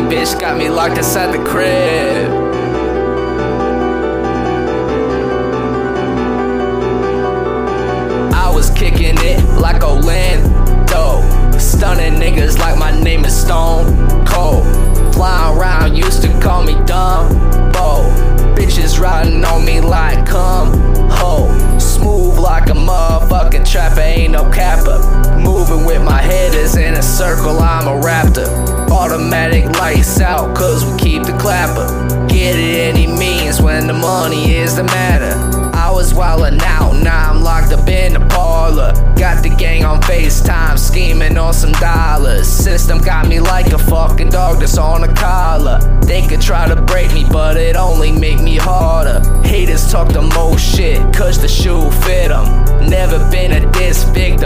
bitch got me locked inside the crib. I was kicking it like Orlando. Stunning niggas like my name is Stone Cold. Flying around used to call me Dumbo. Bitches riding on me like come ho. Smooth like a motherfucking trapper, ain't no capper. Moving with my head is in a circle, I'm a raptor. Automatic lights out, cause we keep the clapper. Get it any means when the money is the matter. I was wildin' out, now I'm locked up in the parlor. Got the gang on FaceTime, scheming on some dollars. System got me like a fucking dog that's on a collar. They could try to break me, but it only make me harder. Haters talk the most shit, cause the shoe fit 'em. Never been a diss victim,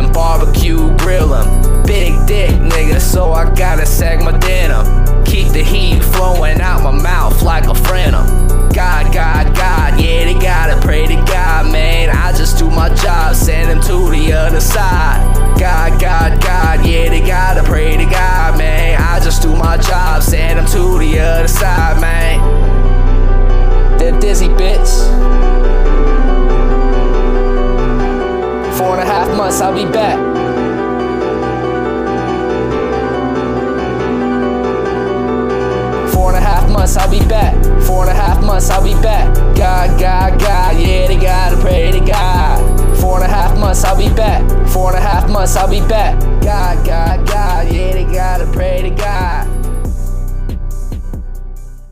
the other side. God, God, God, yeah, they gotta pray to God, man. I just do my job, send them to the other side, man. They're dizzy, bitch. Four and a half months, I'll be back. Four and a half months, I'll be back. Four and a half months. I'll be back. God, God, God, yeah, they gotta pray to God.